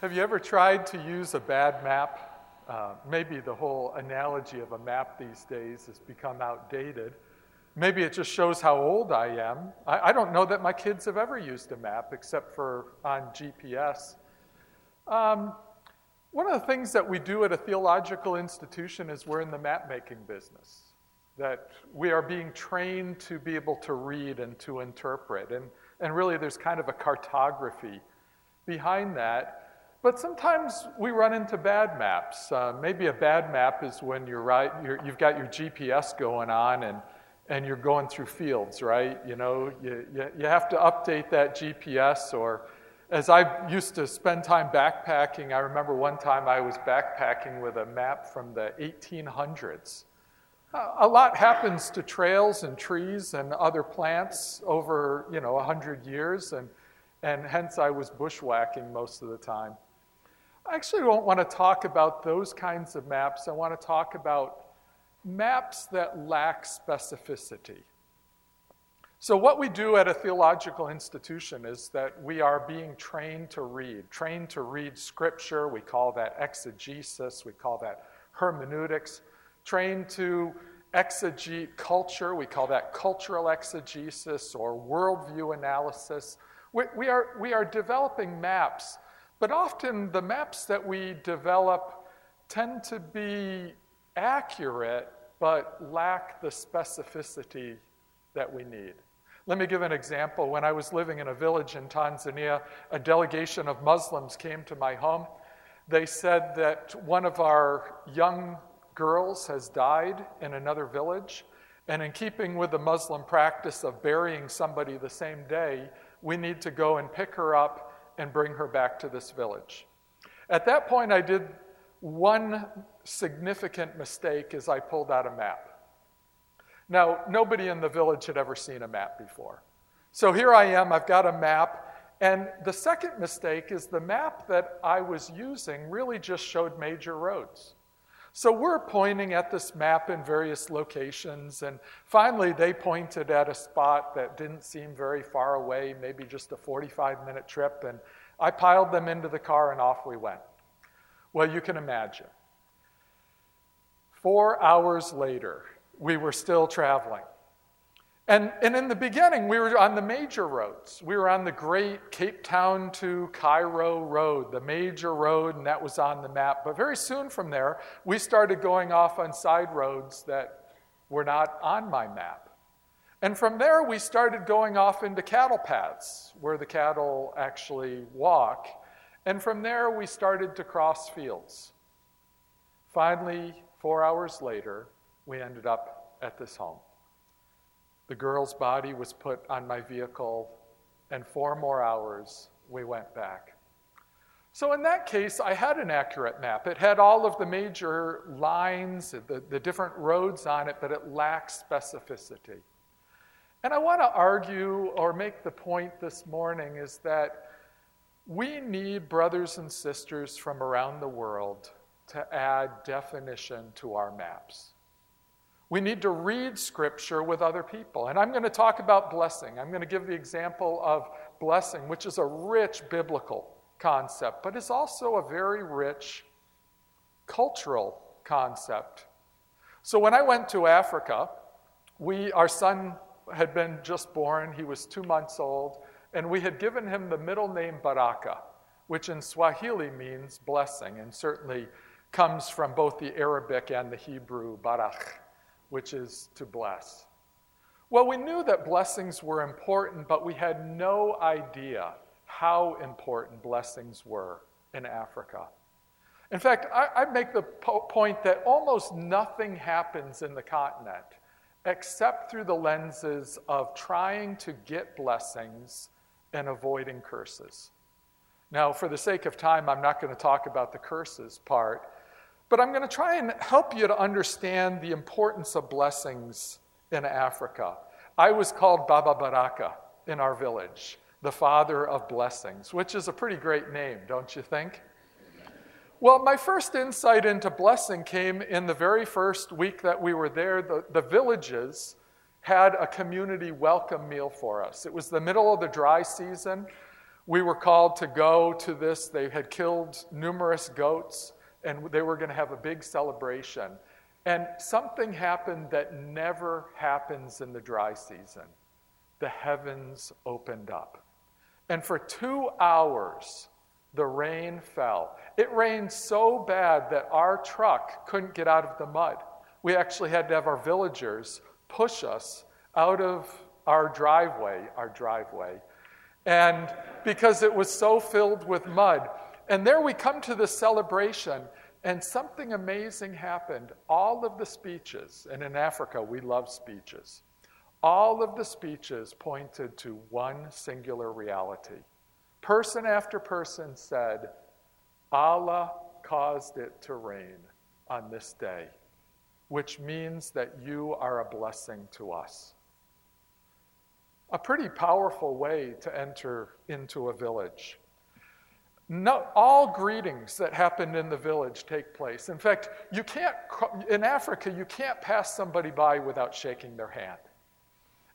Have you ever tried to use a bad map? Uh, maybe the whole analogy of a map these days has become outdated. Maybe it just shows how old I am. I, I don't know that my kids have ever used a map except for on GPS. Um, one of the things that we do at a theological institution is we're in the map making business, that we are being trained to be able to read and to interpret. And, and really, there's kind of a cartography behind that. But sometimes we run into bad maps. Uh, maybe a bad map is when you're right, you're, you've got your GPS going on and, and you're going through fields, right? You know, you, you, you have to update that GPS. Or as I used to spend time backpacking, I remember one time I was backpacking with a map from the 1800s. Uh, a lot happens to trails and trees and other plants over, you know, 100 years, and, and hence I was bushwhacking most of the time. I actually don't want to talk about those kinds of maps. I want to talk about maps that lack specificity. So, what we do at a theological institution is that we are being trained to read, trained to read scripture. We call that exegesis, we call that hermeneutics, trained to exegete culture. We call that cultural exegesis or worldview analysis. We, we, are, we are developing maps but often the maps that we develop tend to be accurate but lack the specificity that we need. Let me give an example. When I was living in a village in Tanzania, a delegation of Muslims came to my home. They said that one of our young girls has died in another village, and in keeping with the Muslim practice of burying somebody the same day, we need to go and pick her up and bring her back to this village. At that point, I did one significant mistake as I pulled out a map. Now, nobody in the village had ever seen a map before. So here I am, I've got a map, and the second mistake is the map that I was using really just showed major roads. So we're pointing at this map in various locations, and finally they pointed at a spot that didn't seem very far away, maybe just a 45 minute trip, and I piled them into the car and off we went. Well, you can imagine. Four hours later, we were still traveling. And, and in the beginning, we were on the major roads. We were on the great Cape Town to Cairo road, the major road, and that was on the map. But very soon from there, we started going off on side roads that were not on my map. And from there, we started going off into cattle paths where the cattle actually walk. And from there, we started to cross fields. Finally, four hours later, we ended up at this home. The girl's body was put on my vehicle, and four more hours we went back. So, in that case, I had an accurate map. It had all of the major lines, the, the different roads on it, but it lacked specificity. And I want to argue or make the point this morning is that we need brothers and sisters from around the world to add definition to our maps. We need to read scripture with other people. And I'm going to talk about blessing. I'm going to give the example of blessing, which is a rich biblical concept, but it's also a very rich cultural concept. So when I went to Africa, we, our son had been just born, he was two months old, and we had given him the middle name Baraka, which in Swahili means blessing, and certainly comes from both the Arabic and the Hebrew barak which is to bless. Well, we knew that blessings were important, but we had no idea how important blessings were in Africa. In fact, I, I make the po- point that almost nothing happens in the continent except through the lenses of trying to get blessings and avoiding curses. Now, for the sake of time, I'm not going to talk about the curses part, but I'm going to try and help you to understand the importance of blessings in Africa. I was called Baba Baraka in our village, the father of blessings, which is a pretty great name, don't you think? Well, my first insight into blessing came in the very first week that we were there. The, the villages had a community welcome meal for us. It was the middle of the dry season. we were called to go to this. They had killed numerous goats, and they were going to have a big celebration. And something happened that never happens in the dry season. The heavens opened up. And for two hours, the rain fell. It rained so bad that our truck couldn't get out of the mud. We actually had to have our villagers push us out of our driveway, our driveway, and because it was so filled with mud. And there we come to the celebration, and something amazing happened. All of the speeches, and in Africa we love speeches, all of the speeches pointed to one singular reality. Person after person said, Allah caused it to rain on this day, which means that you are a blessing to us a pretty powerful way to enter into a village. No, all greetings that happen in the village take place. In fact, you can't, in Africa, you can't pass somebody by without shaking their hand.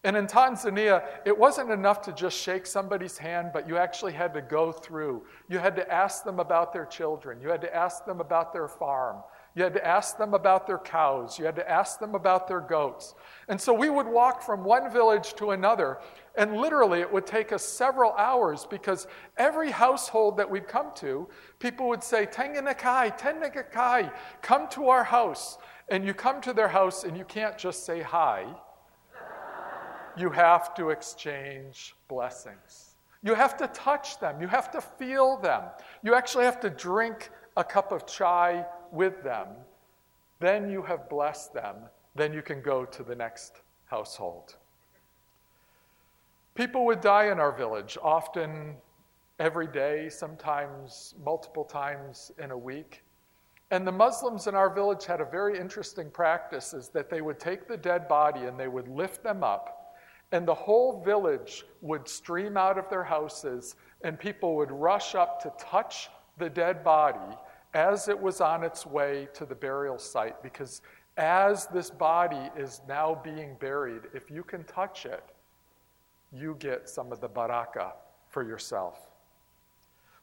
And in Tanzania, it wasn't enough to just shake somebody's hand, but you actually had to go through. You had to ask them about their children. You had to ask them about their farm. You had to ask them about their cows. You had to ask them about their goats. And so we would walk from one village to another, and literally it would take us several hours because every household that we'd come to, people would say, Tenganakai, Tenagakai, come to our house. And you come to their house and you can't just say hi, you have to exchange blessings. You have to touch them, you have to feel them, you actually have to drink a cup of chai with them, then you have blessed them. Then you can go to the next household. People would die in our village, often every day, sometimes multiple times in a week. And the Muslims in our village had a very interesting practice is that they would take the dead body and they would lift them up, and the whole village would stream out of their houses, and people would rush up to touch the dead body as it was on its way to the burial site, because as this body is now being buried, if you can touch it, you get some of the baraka for yourself.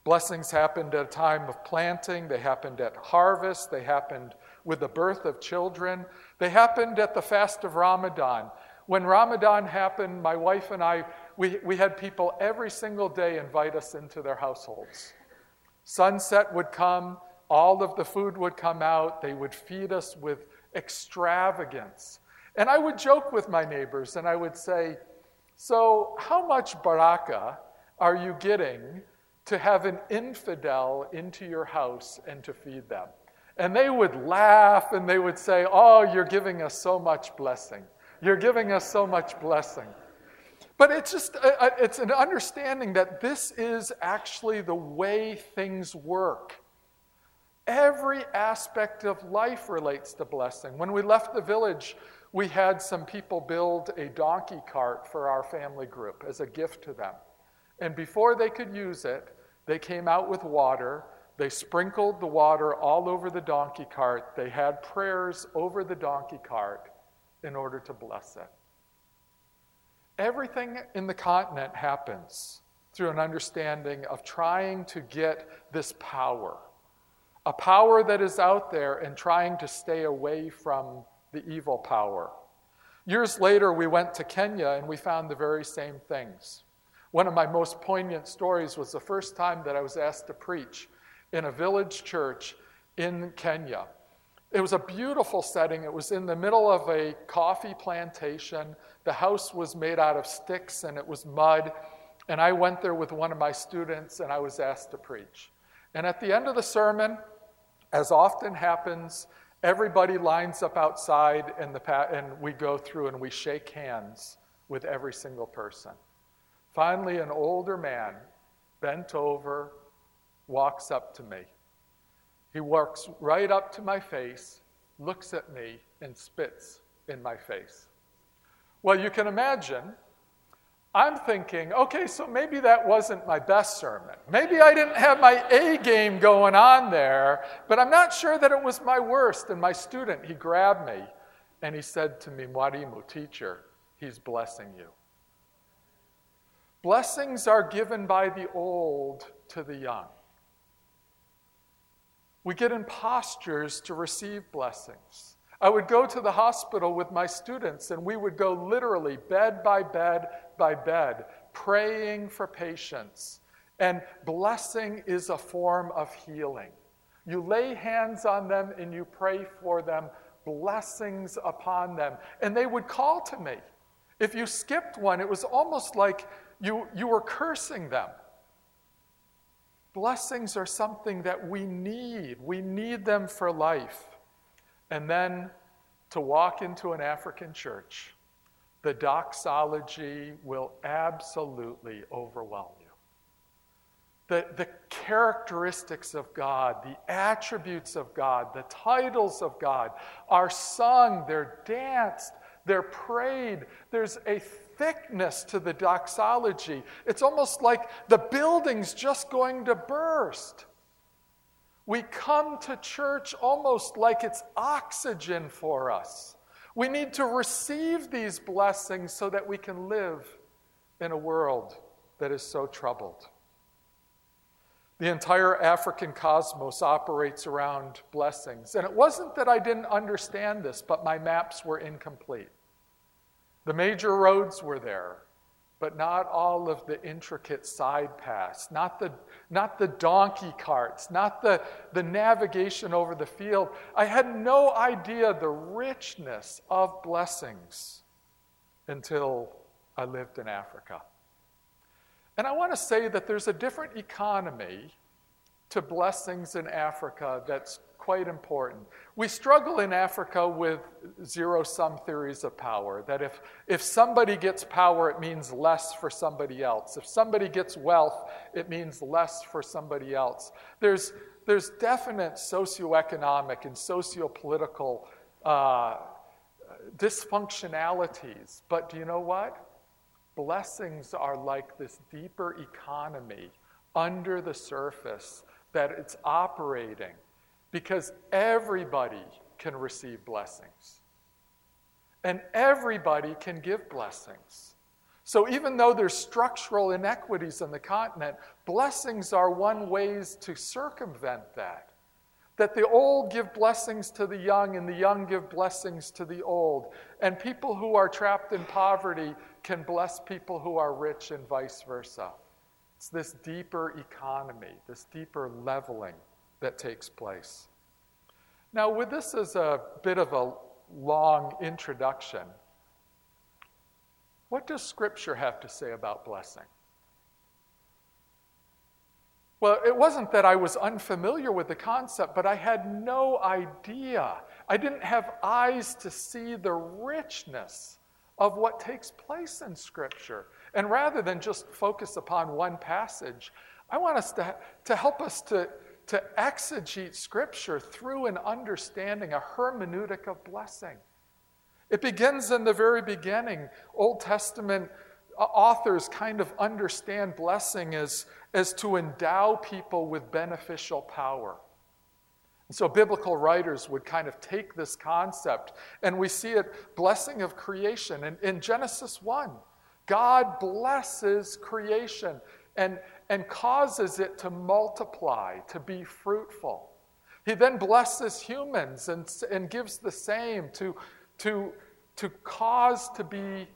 Blessings happened at a time of planting, they happened at harvest, they happened with the birth of children, they happened at the fast of Ramadan. When Ramadan happened, my wife and I, we, we had people every single day invite us into their households. Sunset would come, all of the food would come out. They would feed us with extravagance. And I would joke with my neighbors and I would say, So, how much baraka are you getting to have an infidel into your house and to feed them? And they would laugh and they would say, Oh, you're giving us so much blessing. You're giving us so much blessing. But it's just, uh, uh, it's an understanding that this is actually the way things work. Every aspect of life relates to blessing. When we left the village, we had some people build a donkey cart for our family group as a gift to them. And before they could use it, they came out with water. They sprinkled the water all over the donkey cart. They had prayers over the donkey cart in order to bless it. Everything in the continent happens through an understanding of trying to get this power a power that is out there and trying to stay away from the evil power. Years later, we went to Kenya and we found the very same things. One of my most poignant stories was the first time that I was asked to preach in a village church in Kenya. It was a beautiful setting. It was in the middle of a coffee plantation. The house was made out of sticks and it was mud. And I went there with one of my students and I was asked to preach. And at the end of the sermon, as often happens, everybody lines up outside and, the, and we go through and we shake hands with every single person. Finally, an older man, bent over, walks up to me. He walks right up to my face, looks at me, and spits in my face. Well, you can imagine I'm thinking, okay, so maybe that wasn't my best sermon. Maybe I didn't have my A game going on there, but I'm not sure that it was my worst. And my student, he grabbed me and he said to me, Mwalimu, teacher, he's blessing you. Blessings are given by the old to the young. We get in postures to receive blessings. I would go to the hospital with my students, and we would go literally bed by bed by bed, praying for patients. And blessing is a form of healing. You lay hands on them and you pray for them, blessings upon them. And they would call to me. If you skipped one, it was almost like you, you were cursing them. Blessings are something that we need. We need them for life. And then to walk into an African church, the doxology will absolutely overwhelm you. The, the characteristics of God, the attributes of God, the titles of God are sung, they're danced, they're prayed. There's a thickness to the doxology. It's almost like the building's just going to burst. We come to church almost like it's oxygen for us. We need to receive these blessings so that we can live in a world that is so troubled. The entire African cosmos operates around blessings. And it wasn't that I didn't understand this, but my maps were incomplete. The major roads were there, but not all of the intricate side paths, not the, not the donkey carts, not the, the navigation over the field. I had no idea the richness of blessings until I lived in Africa. And I want to say that there's a different economy to blessings in Africa that's quite important. We struggle in Africa with zero sum theories of power, that if, if somebody gets power, it means less for somebody else. If somebody gets wealth, it means less for somebody else. There's, there's definite socioeconomic and sociopolitical uh, dysfunctionalities, but do you know what? Blessings are like this deeper economy under the surface that it's operating because everybody can receive blessings. And everybody can give blessings. So even though there's structural inequities in the continent, blessings are one ways to circumvent that. That the old give blessings to the young and the young give blessings to the old. And people who are trapped in poverty can bless people who are rich and vice versa. It's this deeper economy, this deeper leveling that takes place. Now, with this as a bit of a long introduction, what does Scripture have to say about blessing? Well, it wasn't that I was unfamiliar with the concept, but I had no idea. I didn't have eyes to see the richness of what takes place in Scripture. And rather than just focus upon one passage, I want us to, to help us to, to exegete Scripture through an understanding, a hermeneutic of blessing. It begins in the very beginning. Old Testament authors kind of understand blessing as, as to endow people with beneficial power. And so biblical writers would kind of take this concept, and we see it blessing of creation. In, in Genesis 1, God blesses creation. And, and causes it to multiply, to be fruitful. He then blesses humans and, and gives the same to, to, to cause to be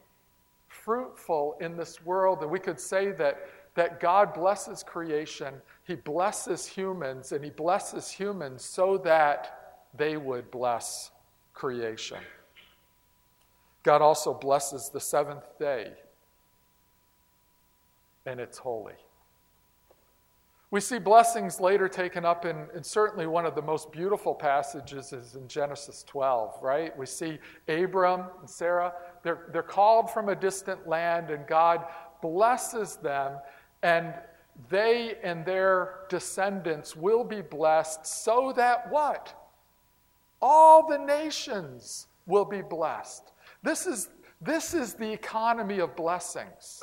fruitful in this world. And we could say that, that God blesses creation, He blesses humans, and He blesses humans so that they would bless creation. God also blesses the seventh day, and it's holy. We see blessings later taken up in, in, certainly one of the most beautiful passages is in Genesis 12, right? We see Abram and Sarah, they're, they're called from a distant land, and God blesses them, and they and their descendants will be blessed so that what? All the nations will be blessed. This is, this is the economy of blessings.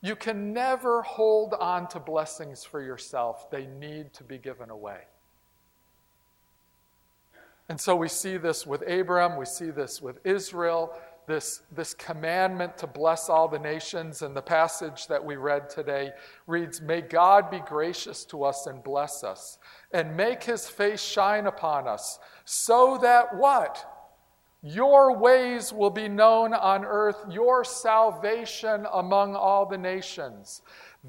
You can never hold on to blessings for yourself, they need to be given away. And so we see this with Abram, we see this with Israel. this, this commandment to bless all the nations. And the passage that we read today reads May God be gracious to us and bless us, and make his face shine upon us, so that what? Your ways will be known on earth, your salvation among all the nations.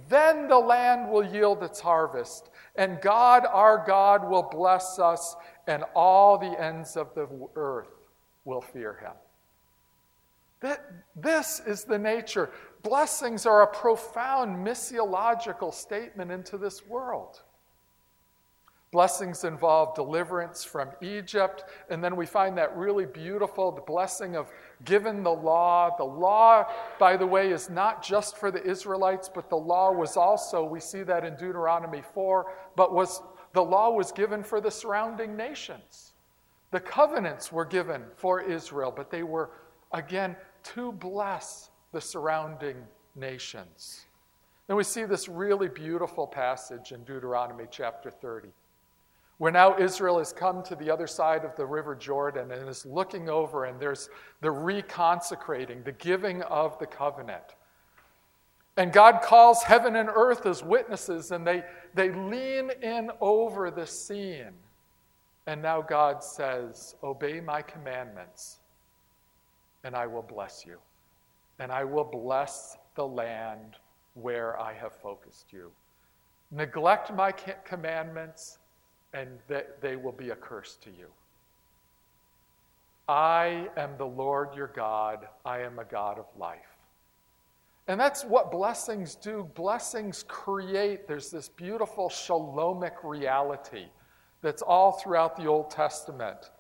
Then the land will yield its harvest, and God our God will bless us, and all the ends of the earth will fear him. That, this is the nature. Blessings are a profound missiological statement into this world. Blessings involve deliverance from Egypt, and then we find that really beautiful the blessing of given the law. The law, by the way, is not just for the Israelites, but the law was also, we see that in Deuteronomy 4, but was the law was given for the surrounding nations. The covenants were given for Israel, but they were, again, to bless the surrounding nations. Then we see this really beautiful passage in Deuteronomy chapter 30, where now Israel has come to the other side of the river Jordan and is looking over, and there's the reconsecrating, the giving of the covenant. And God calls heaven and earth as witnesses, and they, they lean in over the scene. And now God says, Obey my commandments and I will bless you. And I will bless the land where I have focused you. Neglect my commandments, and that they will be a curse to you. I am the Lord your God. I am a God of life. And that's what blessings do. Blessings create, there's this beautiful shalomic reality that's all throughout the Old Testament.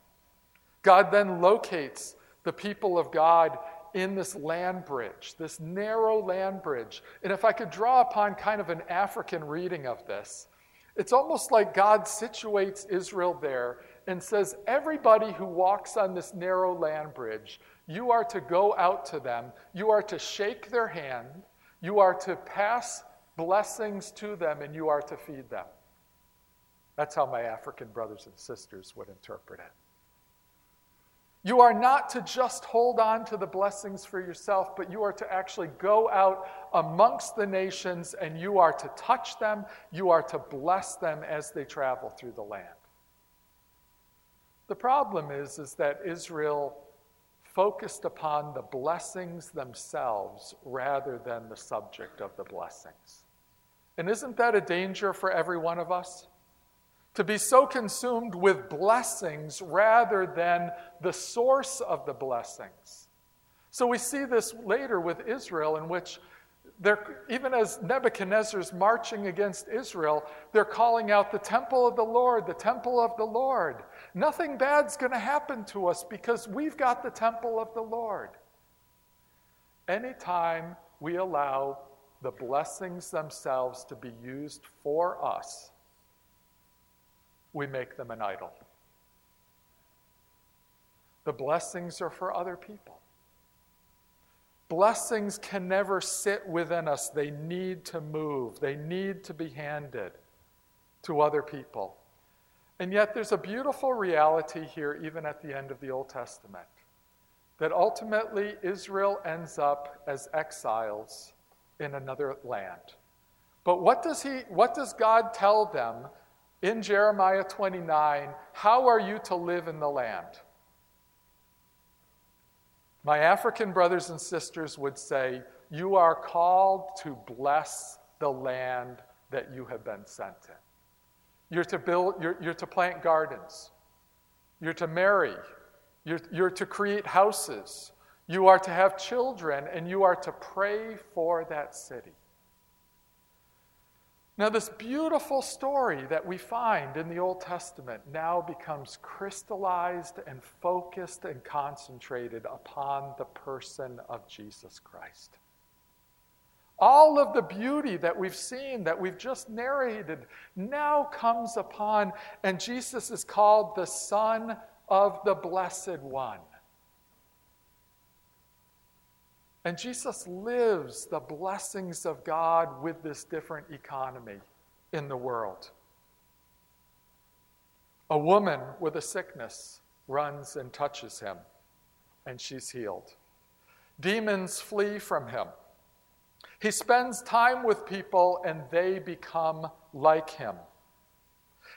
God then locates the people of God in this land bridge, this narrow land bridge. And if I could draw upon kind of an African reading of this, it's almost like God situates Israel there and says, Everybody who walks on this narrow land bridge, you are to go out to them, you are to shake their hand, you are to pass blessings to them, and you are to feed them. That's how my African brothers and sisters would interpret it. You are not to just hold on to the blessings for yourself, but you are to actually go out amongst the nations and you are to touch them. You are to bless them as they travel through the land. The problem is, is that Israel focused upon the blessings themselves rather than the subject of the blessings. And isn't that a danger for every one of us? To be so consumed with blessings rather than the source of the blessings. So we see this later with Israel, in which they're, even as Nebuchadnezzar's marching against Israel, they're calling out the temple of the Lord, the temple of the Lord. Nothing bad's going to happen to us because we've got the temple of the Lord. Anytime we allow the blessings themselves to be used for us, we make them an idol. The blessings are for other people. Blessings can never sit within us. They need to move, they need to be handed to other people. And yet, there's a beautiful reality here, even at the end of the Old Testament, that ultimately Israel ends up as exiles in another land. But what does, he, what does God tell them in Jeremiah 29 how are you to live in the land? My African brothers and sisters would say, You are called to bless the land that you have been sent in. You're to build, you're, you're to plant gardens. You're to marry. You're, you're to create houses. You are to have children, and you are to pray for that city. Now, this beautiful story that we find in the Old Testament now becomes crystallized and focused and concentrated upon the person of Jesus Christ. All of the beauty that we've seen, that we've just narrated, now comes upon, and Jesus is called the Son of the Blessed One. And Jesus lives the blessings of God with this different economy in the world. A woman with a sickness runs and touches him, and she's healed. Demons flee from him. He spends time with people and they become like him.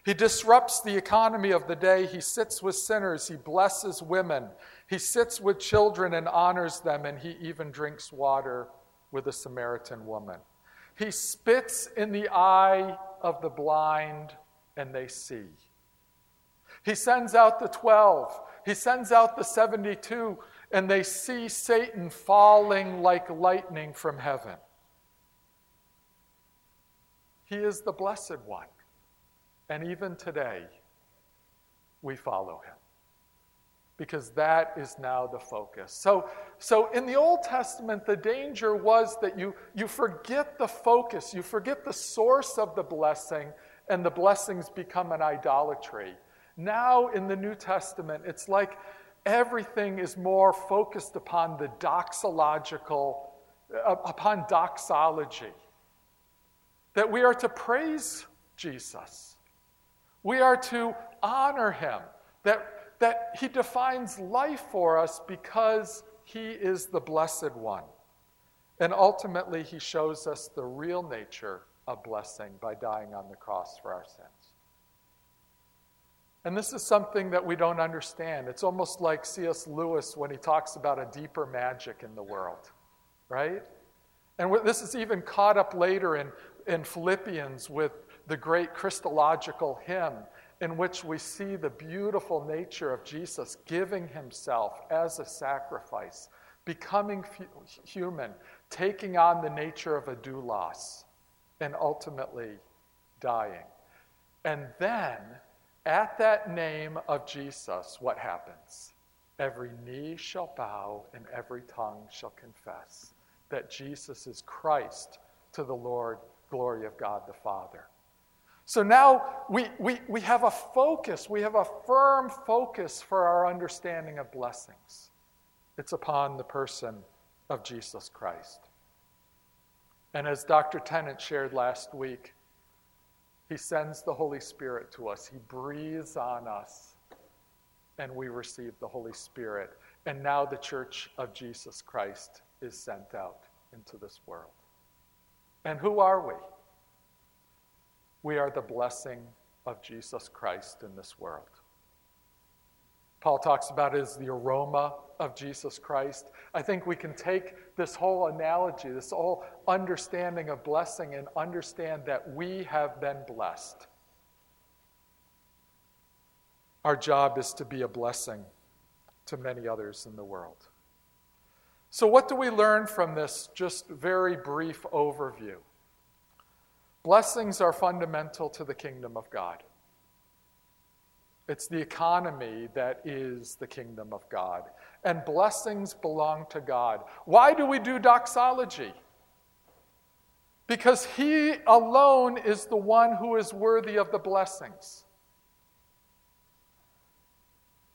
He disrupts the economy of the day. He sits with sinners. He blesses women. He sits with children and honors them, and he even drinks water with a Samaritan woman. He spits in the eye of the blind, and they see. He sends out the 12. He sends out the 72, and they see Satan falling like lightning from heaven. He is the blessed one. And even today, we follow him because that is now the focus. So, so in the Old Testament, the danger was that you, you forget the focus, you forget the source of the blessing, and the blessings become an idolatry. Now in the New Testament, it's like everything is more focused upon the doxological, uh, upon doxology. That we are to praise Jesus, we are to honor him, that, that he defines life for us because he is the blessed one. And ultimately, he shows us the real nature of blessing by dying on the cross for our sins. And this is something that we don't understand. It's almost like C.S. Lewis when he talks about a deeper magic in the world, right? And this is even caught up later in, in Philippians with the great Christological hymn in which we see the beautiful nature of Jesus giving himself as a sacrifice, becoming human, taking on the nature of a doulos, and ultimately dying. And then at that name of Jesus, what happens? Every knee shall bow and every tongue shall confess that Jesus is Christ to the Lord, glory of God the Father. So now we, we, we have a focus, we have a firm focus for our understanding of blessings. It's upon the person of Jesus Christ. And as Dr. Tennent shared last week, he sends the Holy Spirit to us. He breathes on us, and we receive the Holy Spirit. And now the church of Jesus Christ is sent out into this world. And who are we? We are the blessing of Jesus Christ in this world. Paul talks about as the aroma of Jesus Christ. I think we can take this whole analogy, this whole understanding of blessing, and understand that we have been blessed. Our job is to be a blessing to many others in the world. So, what do we learn from this just very brief overview? Blessings are fundamental to the kingdom of God. It's the economy that is the kingdom of God. And blessings belong to God. Why do we do doxology? Because He alone is the one who is worthy of the blessings.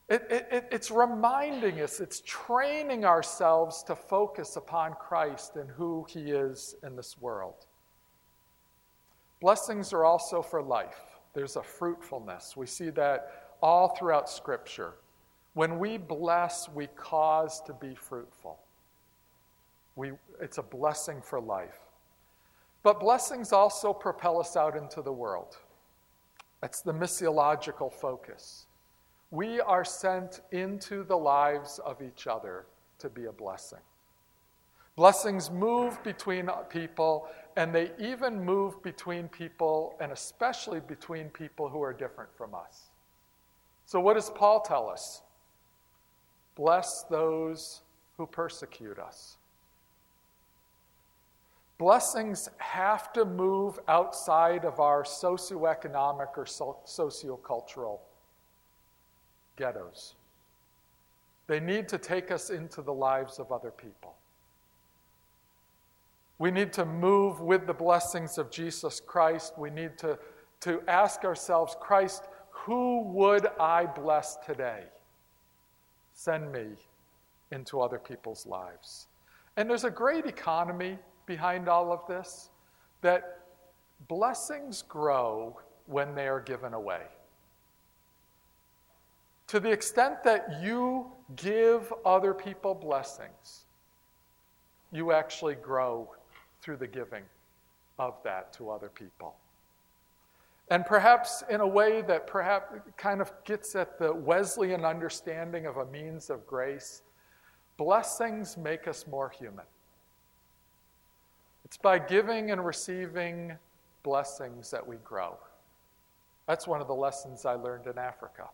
It, it, it's reminding us, it's training ourselves to focus upon Christ and who He is in this world. Blessings are also for life. There's a fruitfulness. We see that all throughout Scripture. When we bless, we cause to be fruitful. We, it's a blessing for life. But blessings also propel us out into the world. That's the missiological focus. We are sent into the lives of each other to be a blessing. Blessings move between people, and they even move between people, and especially between people who are different from us. So, what does Paul tell us? Bless those who persecute us. Blessings have to move outside of our socioeconomic or sociocultural ghettos. They need to take us into the lives of other people. We need to move with the blessings of Jesus Christ. We need to, to ask ourselves, Christ, who would I bless today? Send me into other people's lives. And there's a great economy behind all of this that blessings grow when they are given away. To the extent that you give other people blessings, you actually grow through the giving of that to other people. And perhaps in a way that perhaps kind of gets at the Wesleyan understanding of a means of grace, blessings make us more human. It's by giving and receiving blessings that we grow. That's one of the lessons I learned in Africa.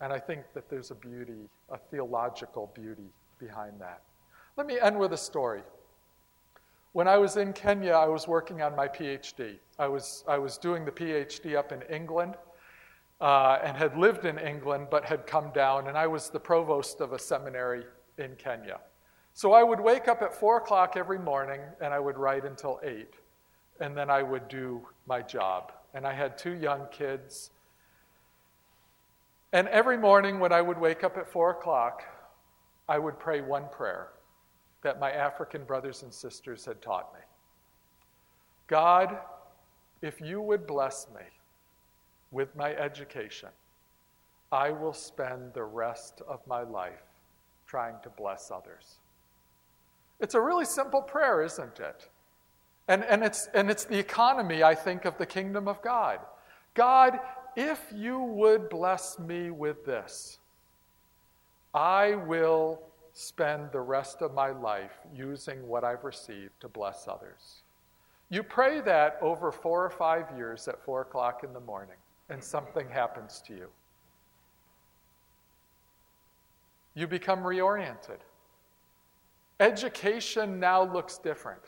And I think that there's a beauty, a theological beauty behind that. Let me end with a story. When I was in Kenya, I was working on my PhD. I was, I was doing the PhD up in England uh, and had lived in England but had come down, and I was the provost of a seminary in Kenya. So I would wake up at 4 o'clock every morning and I would write until 8, and then I would do my job. And I had two young kids and every morning when I would wake up at four o'clock, I would pray one prayer that my African brothers and sisters had taught me God, if you would bless me with my education, I will spend the rest of my life trying to bless others. It's a really simple prayer, isn't it? And, and, it's, and it's the economy, I think, of the kingdom of God. God, if you would bless me with this, I will spend the rest of my life using what I've received to bless others. You pray that over four or five years at four o'clock in the morning, and something happens to you. You become reoriented. Education now looks different.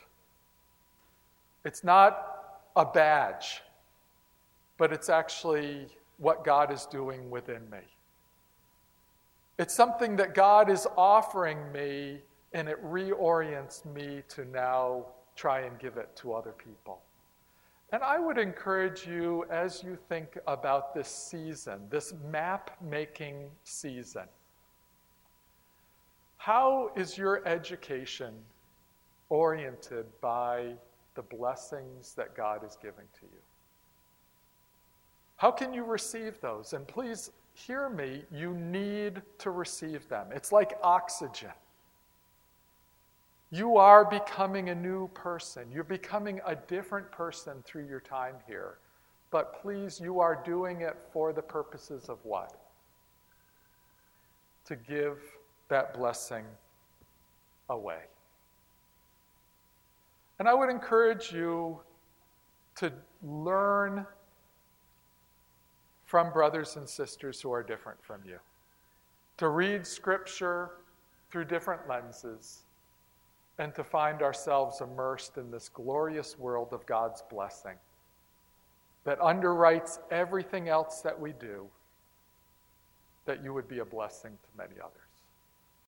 It's not a badge but it's actually what God is doing within me. It's something that God is offering me, and it reorients me to now try and give it to other people. And I would encourage you as you think about this season, this map making season. How is your education oriented by the blessings that God is giving to you? How can you receive those? And please hear me, you need to receive them. It's like oxygen. You are becoming a new person. You're becoming a different person through your time here. But please, you are doing it for the purposes of what? To give that blessing away. And I would encourage you to learn from brothers and sisters who are different from you. To read Scripture through different lenses and to find ourselves immersed in this glorious world of God's blessing that underwrites everything else that we do, that you would be a blessing to many others.